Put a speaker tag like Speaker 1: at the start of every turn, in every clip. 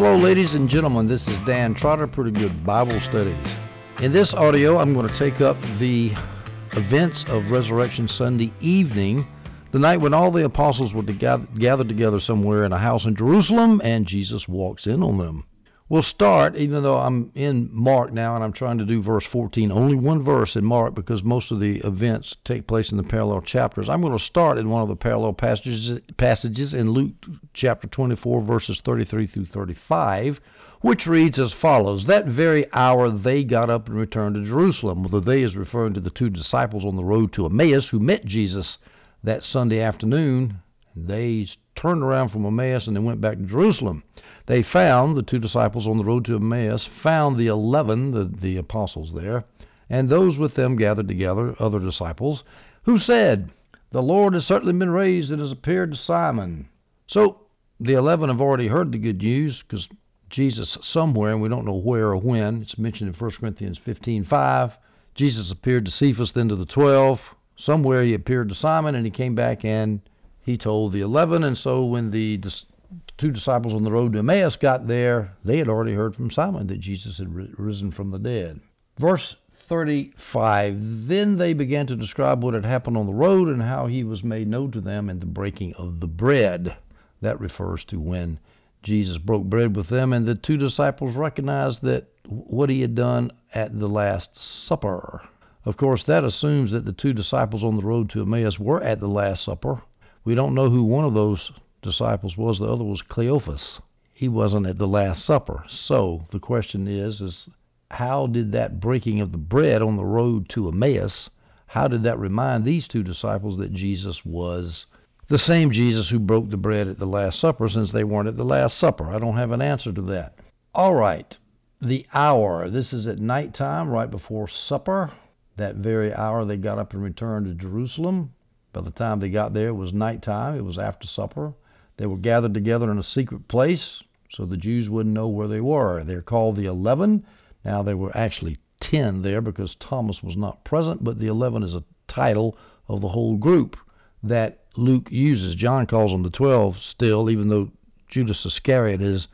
Speaker 1: Hello, ladies and gentlemen. This is Dan Trotter, Pretty Good Bible Studies. In this audio, I'm going to take up the events of Resurrection Sunday evening, the night when all the apostles were gathered together somewhere in a house in Jerusalem, and Jesus walks in on them. We'll start, even though I'm in Mark now and I'm trying to do verse 14, only one verse in Mark because most of the events take place in the parallel chapters. I'm going to start in one of the parallel passages, passages in Luke chapter 24, verses 33 through 35, which reads as follows That very hour they got up and returned to Jerusalem. The they is referring to the two disciples on the road to Emmaus who met Jesus that Sunday afternoon. They turned around from Emmaus and they went back to Jerusalem they found, the two disciples on the road to Emmaus, found the eleven, the, the apostles there, and those with them gathered together, other disciples, who said, The Lord has certainly been raised and has appeared to Simon. So the eleven have already heard the good news because Jesus somewhere, and we don't know where or when, it's mentioned in 1 Corinthians 15:5. Jesus appeared to Cephas, then to the twelve. Somewhere he appeared to Simon, and he came back and he told the eleven. And so when the two disciples on the road to Emmaus got there, they had already heard from Simon that Jesus had risen from the dead. Verse 35 Then they began to describe what had happened on the road and how he was made known to them in the breaking of the bread. That refers to when Jesus broke bread with them, and the two disciples recognized that what he had done at the Last Supper. Of course, that assumes that the two disciples on the road to Emmaus were at the Last Supper. We don't know who one of those disciples was. The other was Cleophas. He wasn't at the Last Supper. So the question is, is how did that breaking of the bread on the road to Emmaus, how did that remind these two disciples that Jesus was the same Jesus who broke the bread at the Last Supper since they weren't at the Last Supper? I don't have an answer to that. All right. The hour. This is at night time, right before supper. That very hour they got up and returned to Jerusalem. By the time they got there, it was night time. It was after supper. They were gathered together in a secret place so the Jews wouldn't know where they were. They're called the Eleven. Now, there were actually ten there because Thomas was not present, but the Eleven is a title of the whole group that Luke uses. John calls them the Twelve still, even though Judas Iscariot is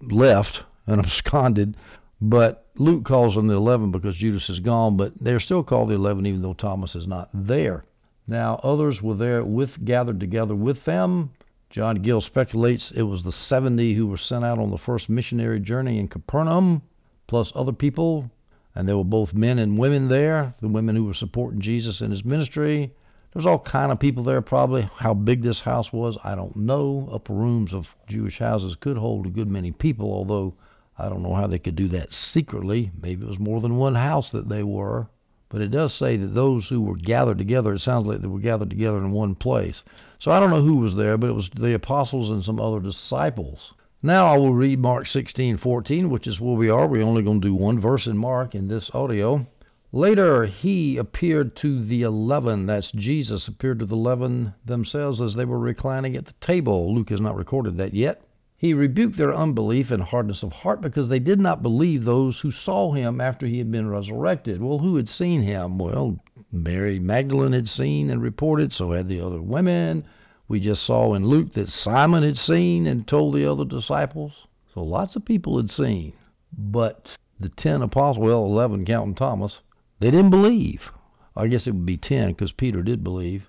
Speaker 1: left and absconded. But Luke calls them the Eleven because Judas is gone, but they're still called the Eleven even though Thomas is not there. Now others were there with gathered together with them. John Gill speculates it was the 70 who were sent out on the first missionary journey in Capernaum, plus other people, and there were both men and women there, the women who were supporting Jesus in his ministry. There's all kind of people there probably. How big this house was, I don't know. Upper rooms of Jewish houses could hold a good many people, although I don't know how they could do that secretly. Maybe it was more than one house that they were. But it does say that those who were gathered together, it sounds like they were gathered together in one place. So I don't know who was there, but it was the apostles and some other disciples. Now I will read Mark 16:14, which is where we are. We're only going to do one verse in Mark in this audio. Later he appeared to the eleven, that's Jesus appeared to the eleven themselves as they were reclining at the table. Luke has not recorded that yet. He rebuked their unbelief and hardness of heart because they did not believe those who saw him after he had been resurrected. Well, who had seen him? Well, Mary Magdalene had seen and reported, so had the other women. We just saw in Luke that Simon had seen and told the other disciples. So lots of people had seen. But the ten apostles, well, 11 counting Thomas, they didn't believe. I guess it would be 10 because Peter did believe.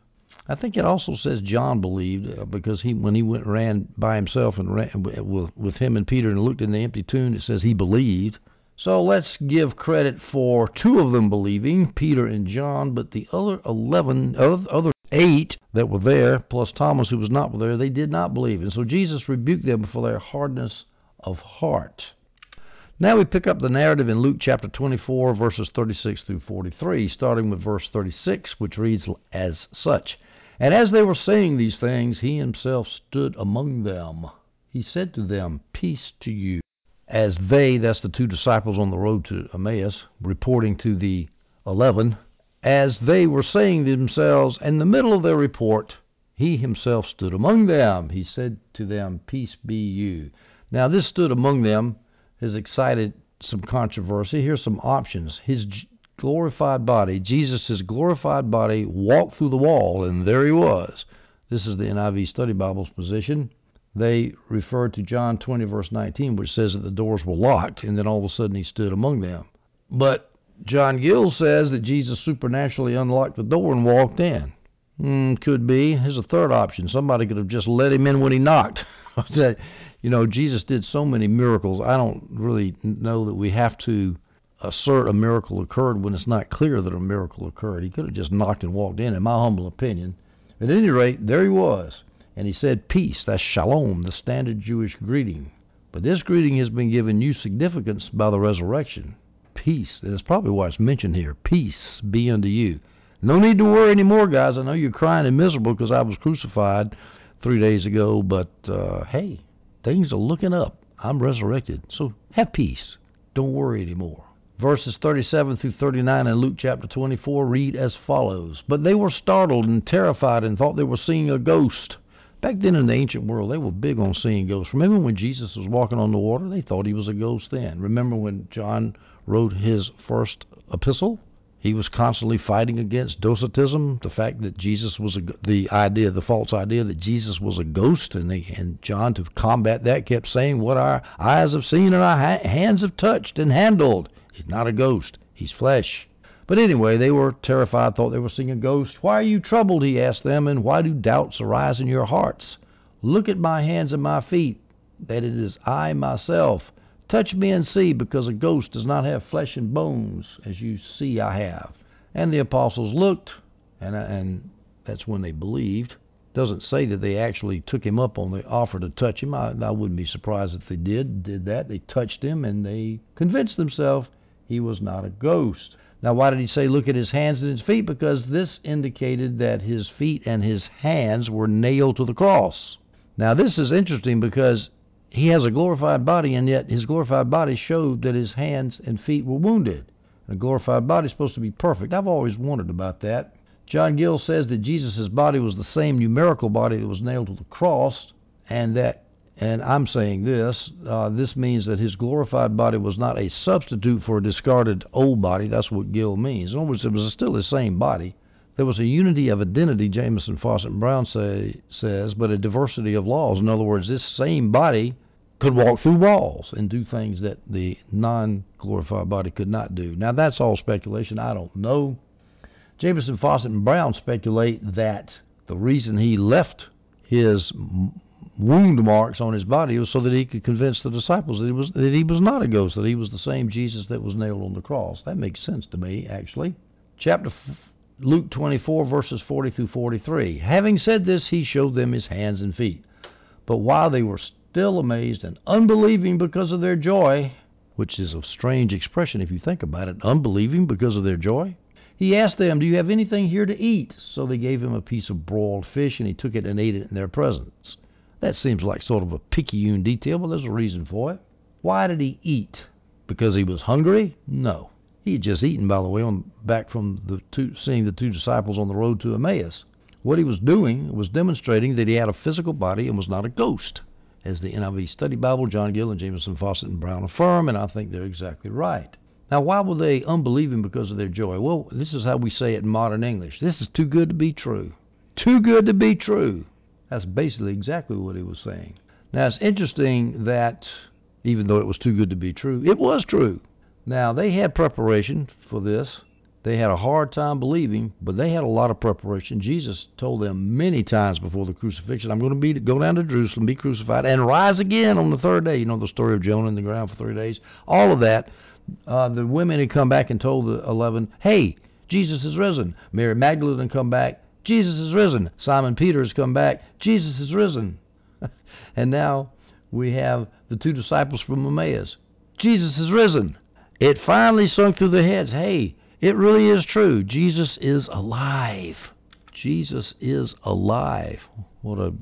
Speaker 1: I think it also says John believed uh, because he when he went ran by himself and ran with with him and Peter and looked in the empty tomb. It says he believed. So let's give credit for two of them believing, Peter and John, but the other eleven, other eight that were there, plus Thomas who was not there, they did not believe. And so Jesus rebuked them for their hardness of heart. Now we pick up the narrative in Luke chapter 24, verses 36 through 43, starting with verse 36, which reads as such. And as they were saying these things, he himself stood among them. He said to them, Peace to you. As they, that's the two disciples on the road to Emmaus, reporting to the eleven, as they were saying to themselves, in the middle of their report, he himself stood among them. He said to them, Peace be you. Now, this stood among them has excited some controversy. Here's some options. His glorified body, Jesus' glorified body, walked through the wall, and there he was. This is the NIV Study Bible's position. they refer to John 20, verse 19, which says that the doors were locked, and then all of a sudden he stood among them. But John Gill says that Jesus supernaturally unlocked the door and walked in. Mm, could be. Here's a third option. Somebody could have just let him in when he knocked. you know, Jesus did so many miracles. I don't really know that we have to assert a miracle occurred when it's not clear that a miracle occurred. He could have just knocked and walked in, in my humble opinion. At any rate, there he was. And he said, Peace. That's shalom, the standard Jewish greeting. But this greeting has been given new significance by the resurrection. Peace. That's probably why it's mentioned here. Peace be unto you. No need to worry anymore, guys. I know you're crying and miserable because I was crucified three days ago, but uh, hey, things are looking up. I'm resurrected. So have peace. Don't worry anymore. Verses 37 through 39 in Luke chapter 24 read as follows But they were startled and terrified and thought they were seeing a ghost. Back then in the ancient world, they were big on seeing ghosts. Remember when Jesus was walking on the water? They thought he was a ghost then. Remember when John wrote his first epistle? He was constantly fighting against docetism, the fact that Jesus was a, the idea, the false idea that Jesus was a ghost, and they, and John to combat that kept saying, "What our eyes have seen and our ha- hands have touched and handled." He's not a ghost; he's flesh. But anyway, they were terrified, thought they were seeing a ghost. Why are you troubled? He asked them, and why do doubts arise in your hearts? Look at my hands and my feet, that it is I myself. Touch me and see, because a ghost does not have flesh and bones, as you see I have. And the apostles looked, and, uh, and that's when they believed. Doesn't say that they actually took him up on the offer to touch him. I, I wouldn't be surprised if they did did that. They touched him and they convinced themselves he was not a ghost. Now, why did he say look at his hands and his feet? Because this indicated that his feet and his hands were nailed to the cross. Now, this is interesting because he has a glorified body, and yet his glorified body showed that his hands and feet were wounded. A glorified body is supposed to be perfect. I've always wondered about that. John Gill says that Jesus' body was the same numerical body that was nailed to the cross, and that, and I'm saying this, uh, this means that his glorified body was not a substitute for a discarded old body. That's what Gill means. In other words, it was still the same body. There was a unity of identity, Jamieson, Fausset, and Brown say, says, but a diversity of laws. In other words, this same body could walk through walls and do things that the non glorified body could not do. Now, that's all speculation. I don't know. Jamieson, Fausset, and Brown speculate that the reason he left his wound marks on his body was so that he could convince the disciples that he was that he was not a ghost, that he was the same Jesus that was nailed on the cross. That makes sense to me, actually. Chapter Luke 24 verses 40 through 43. Having said this, he showed them his hands and feet. But while they were still amazed and unbelieving because of their joy, which is a strange expression if you think about it, unbelieving because of their joy. He asked them, Do you have anything here to eat? So they gave him a piece of broiled fish, and he took it and ate it in their presence. That seems like sort of a picayune detail, but there's a reason for it. Why did he eat? Because he was hungry? No. He had just eaten, by the way, on back from the two, seeing the two disciples on the road to Emmaus. What he was doing was demonstrating that he had a physical body and was not a ghost as the NIV Study Bible, John Gill and Jamieson Fausset and Brown affirm, and I think they're exactly right. Now, why were they unbelieving because of their joy? Well, this is how we say it in modern English. This is too good to be true. Too good to be true. That's basically exactly what he was saying. Now, it's interesting that even though it was too good to be true, it was true. Now, they had preparation for this. They had a hard time believing, but they had a lot of preparation. Jesus told them many times before the crucifixion, I'm going to be go down to Jerusalem, be crucified, and rise again on the third day. You know the story of Jonah in the ground for three days. All of that. Uh, the women had come back and told the eleven, "Hey, Jesus is risen." Mary Magdalene had come back. Jesus is risen. Simon Peter has come back. Jesus is risen. and now we have the two disciples from Emmaus. Jesus is risen. It finally sunk through their heads. Hey, it really is true. Jesus is alive. Jesus is alive. What a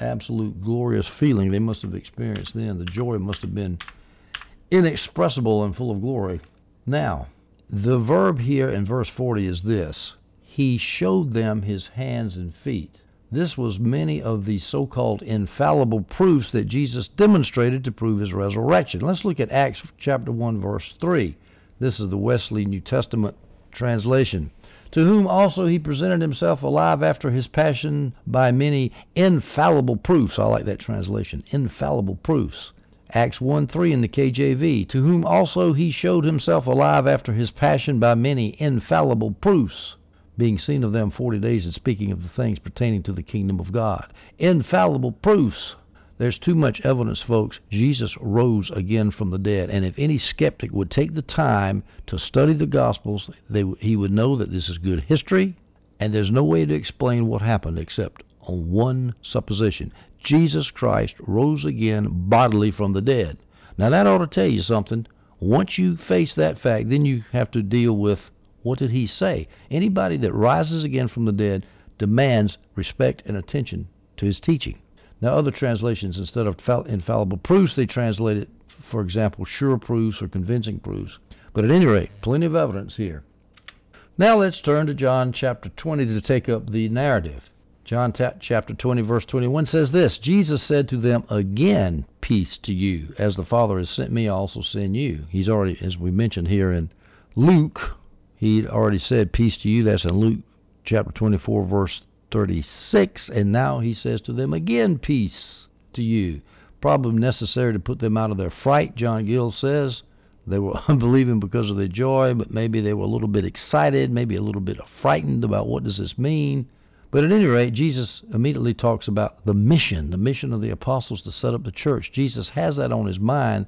Speaker 1: absolute glorious feeling they must have experienced then. The joy must have been inexpressible and full of glory. Now, the verb here in verse 40 is this He showed them his hands and feet. This was many of the so called infallible proofs that Jesus demonstrated to prove his resurrection. Let's look at Acts chapter 1, verse 3. This is the Wesley New Testament translation. to whom also he presented himself alive after his passion by many infallible proofs. I like that translation. Infallible proofs. Acts 1 3 in the KJV, to whom also he showed himself alive after his passion by many infallible proofs, being seen of them forty days and speaking of the things pertaining to the kingdom of God. Infallible proofs. There's too much evidence, folks. Jesus rose again from the dead. And if any skeptic would take the time to study the Gospels, they, he would know that this is good history, and there's no way to explain what happened except on one supposition Jesus Christ rose again bodily from the dead. Now, that ought to tell you something. Once you face that fact, then you have to deal with what did he say? Anybody that rises again from the dead demands respect and attention to his teaching. Now, other translations, instead of infallible proofs, they translate it, for example, sure proofs or convincing proofs. But at any rate, plenty of evidence here. Now let's turn to John chapter 20 to take up the narrative. John chapter 20, verse 21 says this Jesus said to them, Again, peace to you. As the Father has sent me, I also send you. He's already, as we mentioned here in Luke, he'd already said, Peace to you. That's in Luke chapter 24, verse 36. And now he says to them, Again, peace to you. Probably necessary to put them out of their fright, John Gill says. They were unbelieving because of their joy, but maybe they were a little bit excited, maybe a little bit frightened about what does this mean. But at any rate, Jesus immediately talks about the mission, the mission of the apostles to set up the church. Jesus has that on his mind,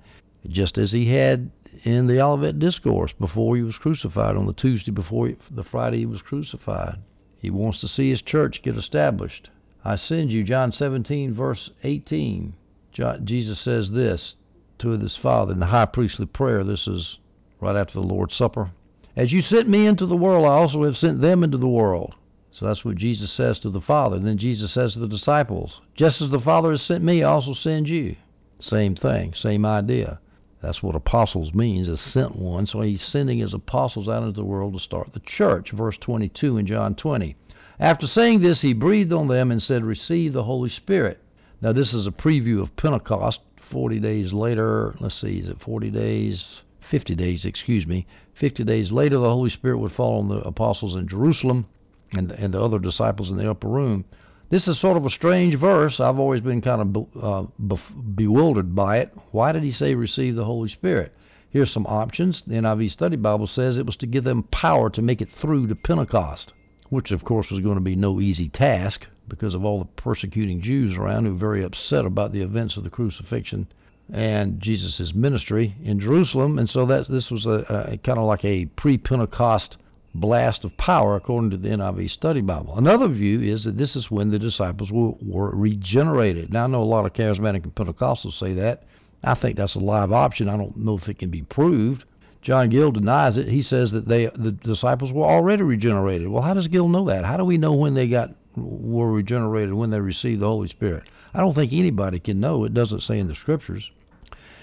Speaker 1: just as he had in the Olivet Discourse before he was crucified, on the Tuesday before he, the Friday he was crucified. He wants to see his church get established. I send you, John 17, verse 18. John, Jesus says this to his Father in the high priestly prayer. This is right after the Lord's Supper. As you sent me into the world, I also have sent them into the world. So that's what Jesus says to the Father. And then Jesus says to the disciples, Just as the Father has sent me, I also send you. Same thing, same idea. That's what apostles means, a sent one. So he's sending his apostles out into the world to start the church. Verse 22 in John 20. After saying this, he breathed on them and said, Receive the Holy Spirit. Now, this is a preview of Pentecost. 40 days later, let's see, is it 40 days? 50 days, excuse me. 50 days later, the Holy Spirit would fall on the apostles in Jerusalem and and the other disciples in the upper room. This is sort of a strange verse. I've always been kind of uh, bewildered by it. Why did he say receive the Holy Spirit? Here's some options. The NIV Study Bible says it was to give them power to make it through to Pentecost, which of course was going to be no easy task because of all the persecuting Jews around who were very upset about the events of the crucifixion and Jesus' ministry in Jerusalem. And so that this was a, a kind of like a pre-Pentecost blast of power, according to the NIV Study Bible. Another view is that this is when the disciples were, were regenerated. Now, I know a lot of charismatic and Pentecostals say that. I think that's a live option. I don't know if it can be proved. John Gill denies it. He says that they the disciples were already regenerated. Well, how does Gill know that? How do we know when they got were regenerated, when they received the Holy Spirit? I don't think anybody can know. It doesn't say in the scriptures.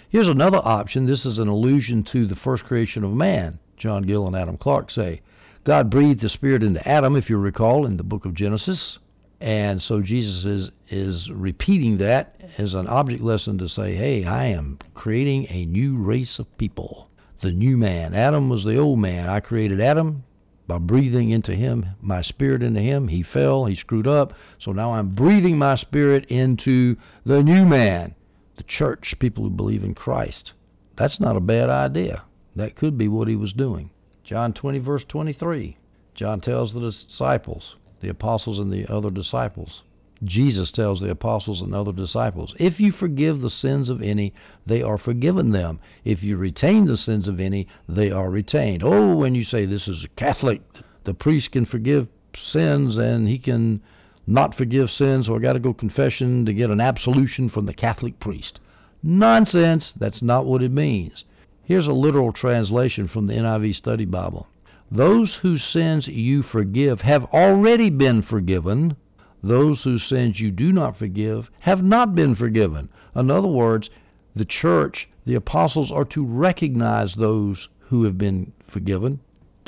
Speaker 1: Here's another option. This is an allusion to the first creation of man. John Gill and Adam Clarke say God breathed the Spirit into Adam, if you recall, in the book of Genesis. And so Jesus is, is repeating that as an object lesson to say, hey, I am creating a new race of people, the new man. Adam was the old man. I created Adam by breathing into him, my spirit into him. He fell, he screwed up. So now I'm breathing my spirit into the new man, the church, people who believe in Christ. That's not a bad idea. That could be what he was doing. John 20, verse 23. John tells the disciples, the apostles and the other disciples. Jesus tells the apostles and other disciples, If you forgive the sins of any, they are forgiven them. If you retain the sins of any, they are retained. Oh, when you say this is Catholic, the priest can forgive sins and he can not forgive sins, so I got to go confession to get an absolution from the Catholic priest. Nonsense. That's not what it means. Here's a literal translation from the NIV Study Bible. Those whose sins you forgive have already been forgiven. Those whose sins you do not forgive have not been forgiven. In other words, the church, the apostles, are to recognize those who have been forgiven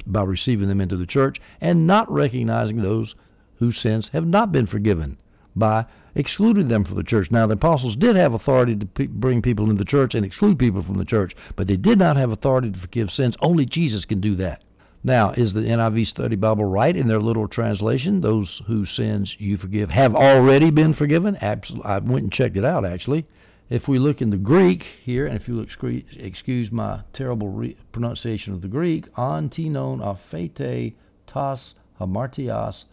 Speaker 1: by receiving them into the church and not recognizing those whose sins have not been forgiven by excluding them from the church. Now, the apostles did have authority to bring people into the church and exclude people from the church, but they did not have authority to forgive sins. Only Jesus can do that. Now, is the NIV Study Bible right in their literal translation? Those whose sins you forgive have already been forgiven? Absolutely. I went and checked it out, actually. If we look in the Greek here, and if you excuse my terrible re- pronunciation of the Greek, antinon aphete tas hamartias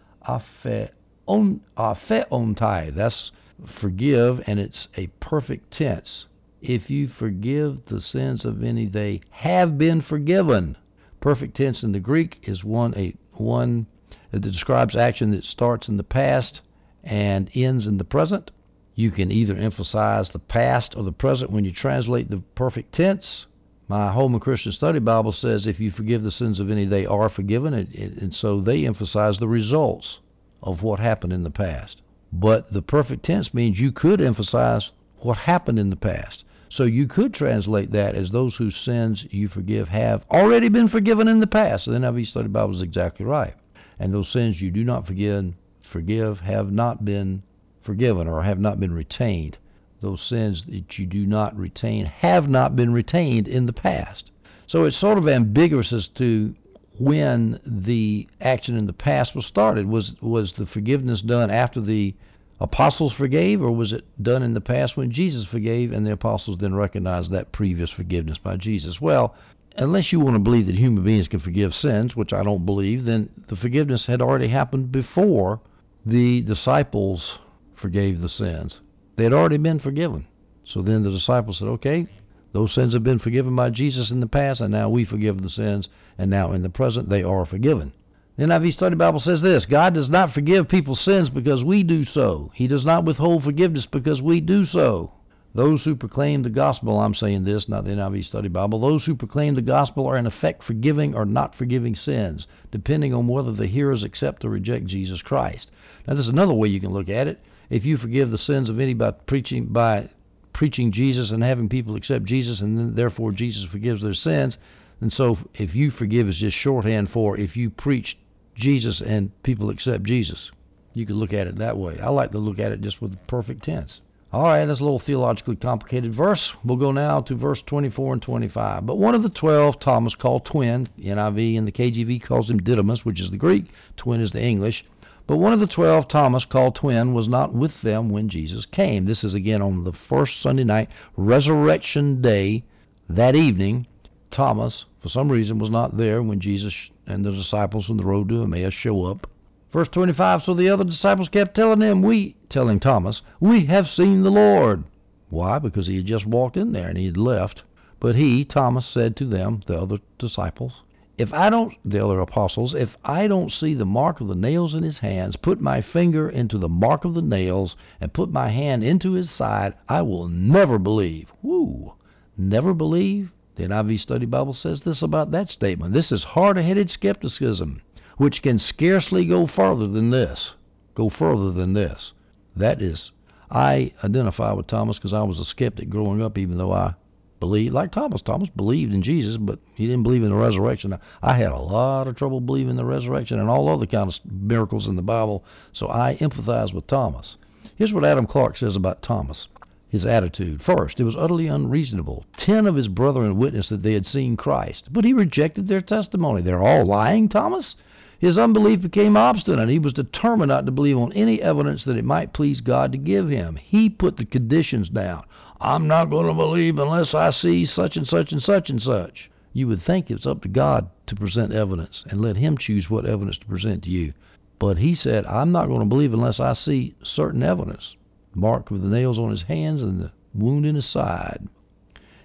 Speaker 1: apheontai. Uh, That's forgive, and it's a perfect tense. If you forgive the sins of any, they have been forgiven. Perfect tense in the Greek is one a one that describes action that starts in the past and ends in the present. You can either emphasize the past or the present when you translate the perfect tense. My Holman Christian Study Bible says if you forgive the sins of any, they are forgiven, and, and so they emphasize the results of what happened in the past. But the perfect tense means you could emphasize what happened in the past. So you could translate that as those whose sins you forgive have already been forgiven in the past. The NIV Study Bible is exactly right. And those sins you do not forgive, forgive have not been forgiven or have not been retained. Those sins that you do not retain have not been retained in the past. So it's sort of ambiguous as to when the action in the past was started. Was was the forgiveness done after the apostles forgave, or was it done in the past when Jesus forgave and the apostles then recognized that previous forgiveness by Jesus? Well, unless you want to believe that human beings can forgive sins, which I don't believe, then the forgiveness had already happened before the disciples forgave the sins. They had already been forgiven. So then the disciples said, okay, those sins have been forgiven by Jesus in the past, and now we forgive the sins, and now in the present they are forgiven. The NIV Study Bible says this God does not forgive people's sins because we do so. He does not withhold forgiveness because we do so. Those who proclaim the gospel, I'm saying this, not the NIV Study Bible, those who proclaim the gospel are in effect forgiving or not forgiving sins, depending on whether the hearers accept or reject Jesus Christ. Now, there's another way you can look at it. If you forgive the sins of any by preaching by preaching Jesus and having people accept Jesus, and then therefore Jesus forgives their sins, and so if you forgive is just shorthand for if you preach Jesus and people accept Jesus. You could look at it that way. I like to look at it just with the perfect tense. All right, that's a little theologically complicated verse. We'll go now to verse 24 and 25. But one of the twelve, Thomas, called twin, NIV and the KJV calls him Didymus, which is the Greek, twin is the English. But one of the twelve, Thomas, called twin, was not with them when Jesus came. This is again on the first Sunday night, resurrection day, that evening. Thomas, for some reason, was not there when Jesus and the disciples on the road to Emmaus show up. Verse 25 So the other disciples kept telling them, We, telling Thomas, we have seen the Lord. Why? Because he had just walked in there and he had left. But he, Thomas, said to them, the other disciples, If I don't, the other apostles, if I don't see the mark of the nails in his hands, put my finger into the mark of the nails, and put my hand into his side, I will never believe. Woo! Never believe? The NIV Study Bible says this about that statement. This is hard-headed skepticism, which can scarcely go further than this. Go further than this. That is, I identify with Thomas because I was a skeptic growing up, even though I believed, like Thomas. Thomas believed in Jesus, but he didn't believe in the resurrection. I had a lot of trouble believing the resurrection and all other kinds of miracles in the Bible, so I empathize with Thomas. Here's what Adam Clarke says about Thomas his attitude. First, it was utterly unreasonable. Ten of his brethren witnessed that they had seen Christ, but he rejected their testimony. They're all lying, Thomas? His unbelief became obstinate. He was determined not to believe on any evidence that it might please God to give him. He put the conditions down. I'm not going to believe unless I see such and such and such and such. You would think it's up to God to present evidence and let Him choose what evidence to present to you. But he said, I'm not going to believe unless I see certain evidence mark with the nails on his hands and the wound in his side.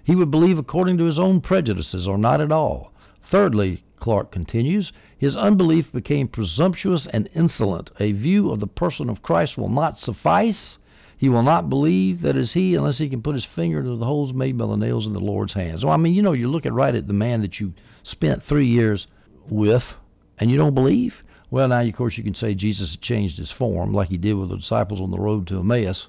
Speaker 1: He would believe according to his own prejudices or not at all. Thirdly, Clarke continues, his unbelief became presumptuous and insolent. A view of the person of Christ will not suffice. He will not believe that is he unless he can put his finger into the holes made by the nails in the Lord's hands. So, I mean, you know, you're looking right at the man that you spent three years with, and you don't believe. Well, now, of course, you can say Jesus had changed his form like he did with the disciples on the road to Emmaus.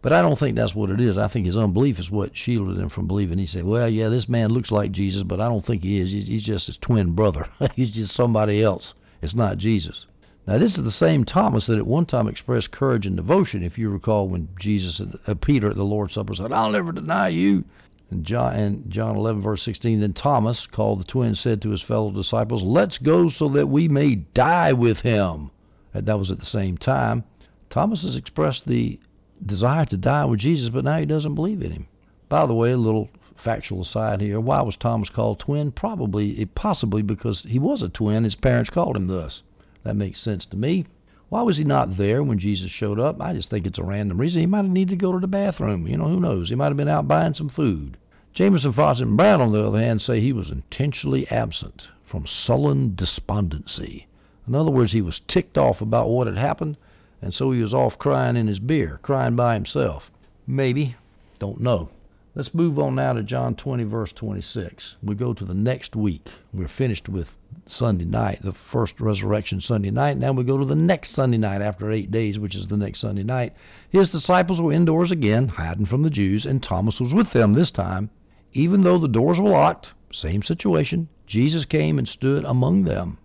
Speaker 1: But I don't think that's what it is. I think his unbelief is what shielded him from believing. He said, well, yeah, this man looks like Jesus, but I don't think he is. He's just his twin brother. He's just somebody else. It's not Jesus. Now, this is the same Thomas that at one time expressed courage and devotion. If you recall when Jesus, uh, Peter at the Lord's Supper said, I'll never deny you. And John, and John 11, verse 16, then Thomas, called the twin, said to his fellow disciples, Let's go so that we may die with him. And that was at the same time. Thomas has expressed the desire to die with Jesus, but now he doesn't believe in him. By the way, a little factual aside here. Why was Thomas called twin? Probably, possibly because he was a twin. His parents called him thus. That makes sense to me. Why was he not there when Jesus showed up? I just think it's a random reason. He might have needed to go to the bathroom. You know, who knows? He might have been out buying some food. Jamieson, Fausset, and Brown, on the other hand, say he was intentionally absent from sullen despondency. In other words, he was ticked off about what had happened, and so he was off crying in his beer, crying by himself. Maybe. Don't know. Let's move on now to John 20, verse 26. We go to the next week. We're finished with Sunday night, the first resurrection Sunday night. Now we go to the next Sunday night after eight days, which is the next Sunday night. His disciples were indoors again, hiding from the Jews, and Thomas was with them this time. Even though the doors were locked, same situation, Jesus came and stood among them.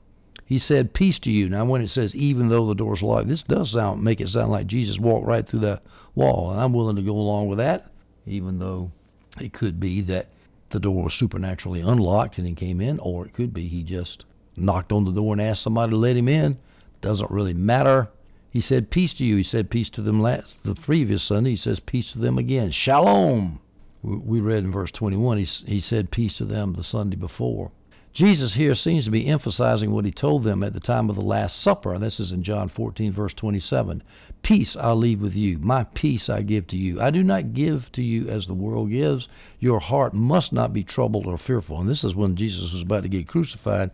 Speaker 1: He said, Peace to you. Now, when it says, even though the doors locked, this does sound make it sound like Jesus walked right through the wall, and I'm willing to go along with that, even though it could be that the door was supernaturally unlocked and he came in, or it could be he just knocked on the door and asked somebody to let him in. Doesn't really matter. He said, Peace to you. He said, Peace to them last, the previous Sunday. He says, Peace to them again. Shalom we read in verse 21, he, he said peace to them the Sunday before. Jesus here seems to be emphasizing what he told them at the time of the Last Supper, and this is in John 14, verse 27. Peace I leave with you, my peace I give to you. I do not give to you as the world gives. Your heart must not be troubled or fearful. And this is when Jesus was about to get crucified.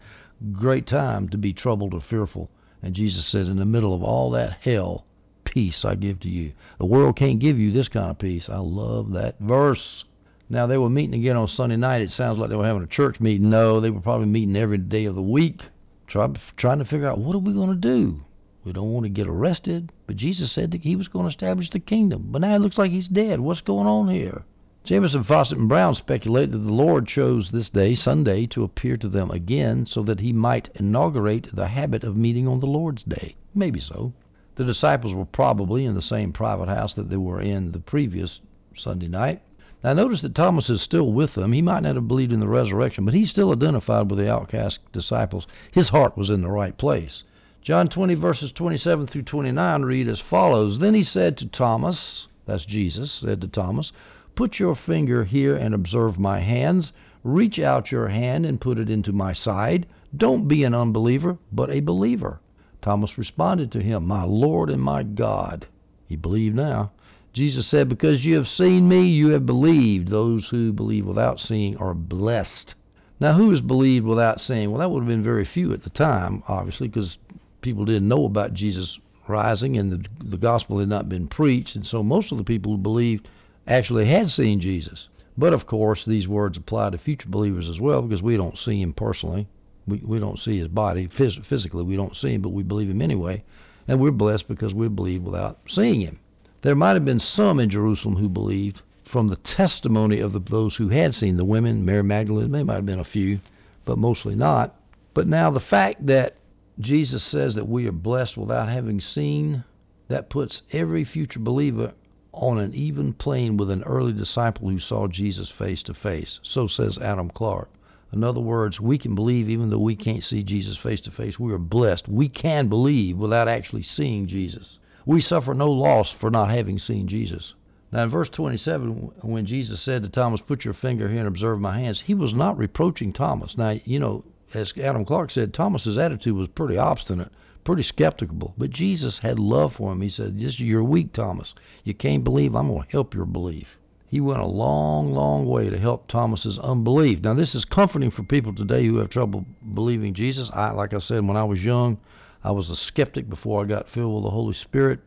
Speaker 1: Great time to be troubled or fearful. And Jesus said, in the middle of all that hell, peace I give to you. The world can't give you this kind of peace. I love that verse. Now, they were meeting again on Sunday night. It sounds like they were having a church meeting. No, they were probably meeting every day of the week, try, trying to figure out what are we going to do. We don't want to get arrested, but Jesus said that he was going to establish the kingdom. But now it looks like he's dead. What's going on here? Jamieson, Fausset, and Brown speculate that the Lord chose this day, Sunday, to appear to them again so that he might inaugurate the habit of meeting on the Lord's day. Maybe so. The disciples were probably in the same private house that they were in the previous Sunday night. Now, notice that Thomas is still with them. He might not have believed in the resurrection, but he's still identified with the outcast disciples. His heart was in the right place. John 20, verses 27 through 29 read as follows Then he said to Thomas, that's Jesus, said to Thomas, Put your finger here and observe my hands. Reach out your hand and put it into my side. Don't be an unbeliever, but a believer. Thomas responded to him, My Lord and my God. He believed now. Jesus said, Because you have seen me, you have believed. Those who believe without seeing are blessed. Now, who has believed without seeing? Well, that would have been very few at the time, obviously, because people didn't know about Jesus rising and the, the gospel had not been preached. And so most of the people who believed actually had seen Jesus. But of course, these words apply to future believers as well because we don't see him personally. We, we don't see his body Phys- physically. We don't see him, but we believe him anyway. And we're blessed because we believe without seeing him. There might have been some in Jerusalem who believed from the testimony of the, those who had seen the women, Mary Magdalene, there might have been a few, but mostly not. But now the fact that Jesus says that we are blessed without having seen, that puts every future believer on an even plane with an early disciple who saw Jesus face to face. So says Adam Clarke. In other words, we can believe even though we can't see Jesus face to face. We are blessed. We can believe without actually seeing Jesus. We suffer no loss for not having seen Jesus. Now, in verse 27, when Jesus said to Thomas, Put your finger here and observe my hands, he was not reproaching Thomas. Now, you know, as Adam Clarke said, Thomas's attitude was pretty obstinate, pretty skeptical. But Jesus had love for him. He said, Just you're weak, Thomas. You can't believe. I'm going to help your belief. He went a long, long way to help Thomas's unbelief. Now, this is comforting for people today who have trouble believing Jesus. I, like I said, when I was young, I was a skeptic before I got filled with the Holy Spirit.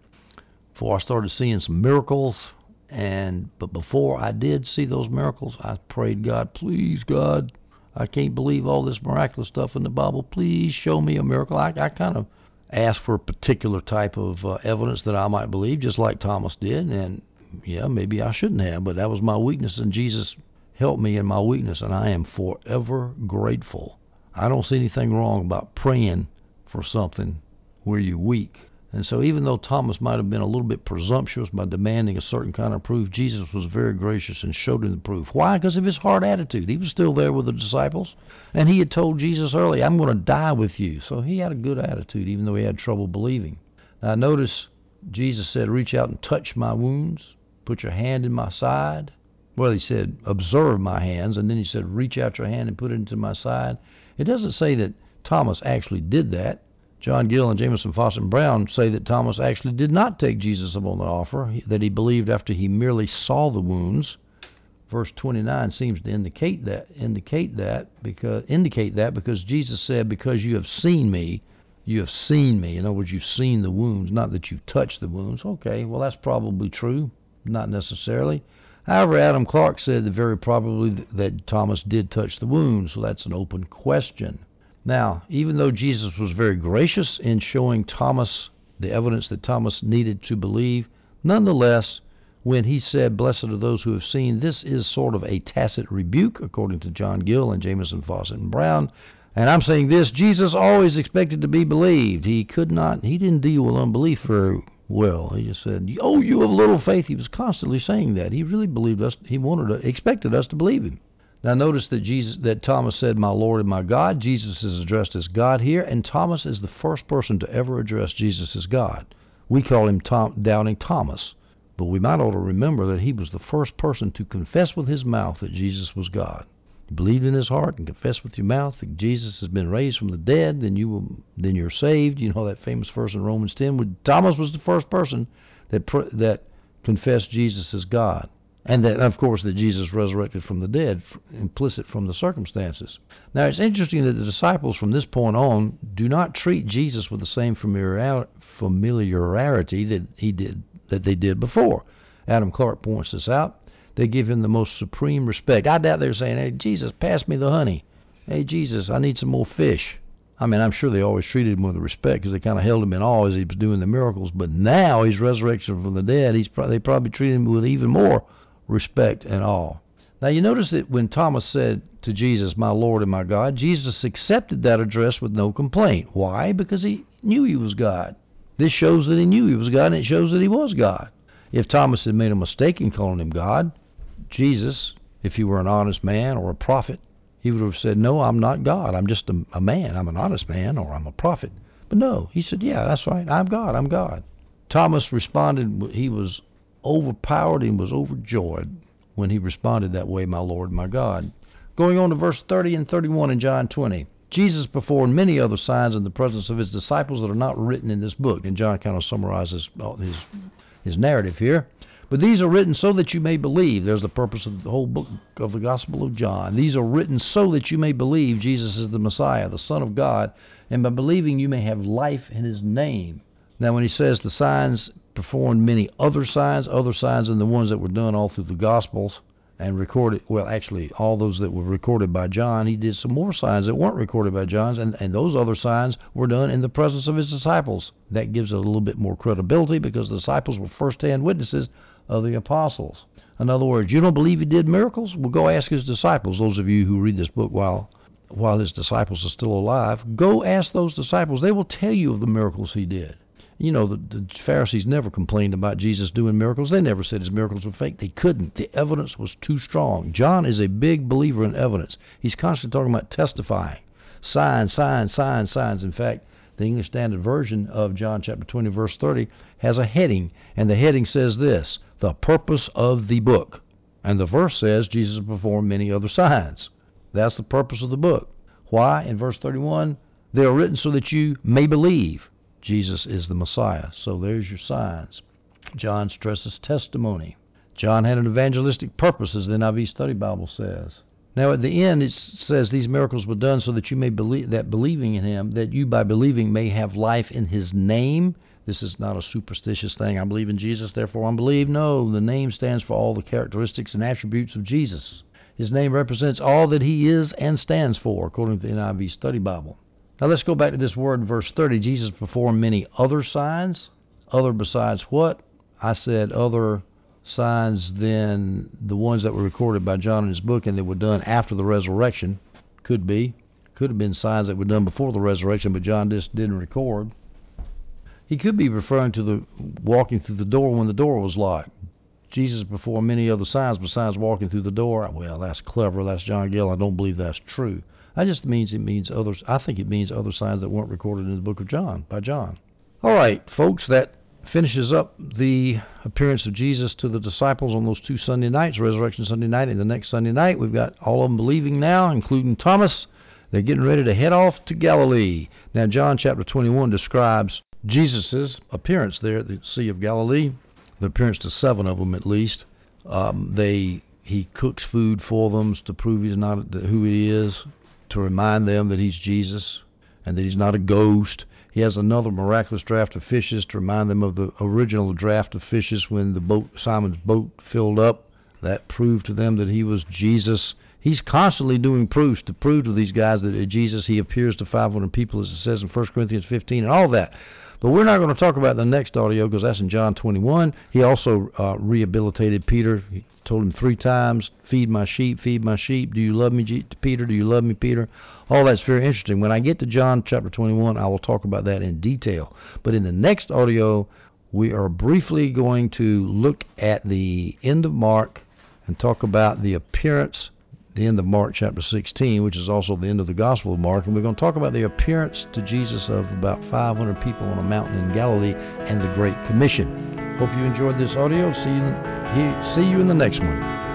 Speaker 1: Before I started seeing some miracles, and but before I did see those miracles, I prayed God, please God, I can't believe all this miraculous stuff in the Bible. Please show me a miracle. I, I kind of asked for a particular type of uh, evidence that I might believe, just like Thomas did, and yeah, maybe I shouldn't have, but that was my weakness, and Jesus helped me in my weakness, and I am forever grateful. I don't see anything wrong about praying for something where you're weak. And so, even though Thomas might have been a little bit presumptuous by demanding a certain kind of proof, Jesus was very gracious and showed him the proof. Why? Because of his hard attitude. He was still there with the disciples, and he had told Jesus early, I'm going to die with you. So, he had a good attitude, even though he had trouble believing. Now, notice Jesus said, Reach out and touch my wounds, put your hand in my side. Well, he said, Observe my hands, and then he said, Reach out your hand and put it into my side. It doesn't say that Thomas actually did that. John Gill and Jamieson and Brown say that Thomas actually did not take Jesus up on the offer, that he believed after he merely saw the wounds. Verse 29 seems to indicate that indicate that because indicate that because Jesus said, "Because you have seen me, you have seen me." In other words, you've seen the wounds, not that you've touched the wounds. Okay, well that's probably true, not necessarily. However, Adam Clarke said that very probably that Thomas did touch the wounds, so that's an open question. Now, even though Jesus was very gracious in showing Thomas the evidence that Thomas needed to believe, nonetheless, when he said, Blessed are those who have seen, this is sort of a tacit rebuke, according to John Gill and Jamieson Fausset and Brown. And I'm saying this Jesus always expected to be believed. He could not, he didn't deal with unbelief very well. He just said, Oh, you have little faith. He was constantly saying that. He really believed us, he wanted to, expected us to believe him. Now notice that Jesus that Thomas said, "My Lord and my God." Jesus is addressed as God here, and Thomas is the first person to ever address Jesus as God. We call him Tom, doubting Thomas, but we might ought to remember that he was the first person to confess with his mouth that Jesus was God. You believe in his heart and confess with your mouth that Jesus has been raised from the dead, then you will, then you're saved. You know that famous verse in Romans 10. Thomas was the first person that that confessed Jesus as God and that, of course, that Jesus resurrected from the dead, implicit from the circumstances. Now, it's interesting that the disciples from this point on do not treat Jesus with the same familiarity that he did that they did before. Adam Clarke points this out. They give him the most supreme respect. I doubt they're saying, "Hey, Jesus, pass me the honey." "Hey, Jesus, I need some more fish." I mean, I'm sure they always treated him with respect because they kind of held him in awe as he was doing the miracles. But now he's resurrection from the dead. He's pro- they probably treated him with even more respect and awe. Now you notice that when Thomas said to Jesus, My Lord and my God, Jesus accepted that address with no complaint. Why? Because he knew he was God. This shows that he knew he was God, and it shows that he was God. If Thomas had made a mistake in calling him God, Jesus, if he were an honest man or a prophet, he would have said, No, I'm not God. I'm just a, a man. I'm an honest man or I'm a prophet. But no, he said, Yeah, that's right. I'm God. I'm God. Thomas responded, he was overpowered and was overjoyed when he responded that way, my Lord, my God. Going on to verse 30 and 31 in John 20. Jesus performed many other signs in the presence of his disciples that are not written in this book. And John kind of summarizes his, his narrative here. But these are written so that you may believe. There's the purpose of the whole book of the Gospel of John. These are written so that you may believe Jesus is the Messiah, the Son of God, and by believing you may have life in his name. Now, when he says the signs performed many other signs, other signs than the ones that were done all through the Gospels and recorded. Well, actually, all those that were recorded by John, he did some more signs that weren't recorded by John, and, and those other signs were done in the presence of his disciples. That gives it a little bit more credibility because the disciples were first-hand witnesses of the apostles. In other words, you don't believe he did miracles? Well, go ask his disciples. Those of you who read this book while while his disciples are still alive, go ask those disciples. They will tell you of the miracles he did. You know, the, the Pharisees never complained about Jesus doing miracles. They never said his miracles were fake. They couldn't. The evidence was too strong. John is a big believer in evidence. He's constantly talking about testifying. Signs, signs, signs, signs. In fact, the English Standard Version of John chapter 20, verse 30, has a heading, and the heading says this The purpose of the book. And the verse says Jesus performed many other signs. That's the purpose of the book. Why? In verse 31, they are written so that you may believe. Jesus is the Messiah. So there's your signs. John stresses testimony. John had an evangelistic purpose, as the NIV Study Bible says. Now at the end it says these miracles were done so that you may believe that believing in him, that you by believing may have life in his name. This is not a superstitious thing. I believe in Jesus, therefore I believe. No, the name stands for all the characteristics and attributes of Jesus. His name represents all that he is and stands for, according to the NIV Study Bible. Now let's go back to this word in verse 30. Jesus performed many other signs. Other besides what? I said other signs than the ones that were recorded by John in his book and that were done after the resurrection. Could be. Could have been signs that were done before the resurrection, but John just didn't record. He could be referring to the walking through the door when the door was locked. Jesus performed many other signs besides walking through the door. Well, that's clever. That's John Gill. I don't believe that's true. That just means it means others. I think it means other signs that weren't recorded in the book of John by John. All right, folks, that finishes up the appearance of Jesus to the disciples on those two Sunday nights, Resurrection Sunday night and the next Sunday night. We've got all of them believing now, including Thomas. They're getting ready to head off to Galilee. Now, John chapter 21 describes Jesus' appearance there at the Sea of Galilee, the appearance to seven of them at least. Um, they he cooks food for them to prove he's not who he is to remind them that he's Jesus and that he's not a ghost. He has another miraculous draft of fishes to remind them of the original draft of fishes when the boat Simon's boat filled up. That proved to them that he was Jesus. He's constantly doing proofs to prove to these guys that Jesus. He appears to 500 people, as it says in 1 Corinthians 15, and all that. But we're not going to talk about the next audio because that's in John 21. He also uh, rehabilitated Peter. He told him three times, "Feed my sheep, feed my sheep. Do you love me, Peter? Do you love me, Peter?" All that's very interesting. When I get to John chapter 21, I will talk about that in detail. But in the next audio, we are briefly going to look at the end of Mark and talk about the appearance the end of Mark chapter 16, which is also the end of the Gospel of Mark, and we're going to talk about the appearance to Jesus of about 500 people on a mountain in Galilee and the Great Commission. Hope you enjoyed this audio. See you, see you in the next one.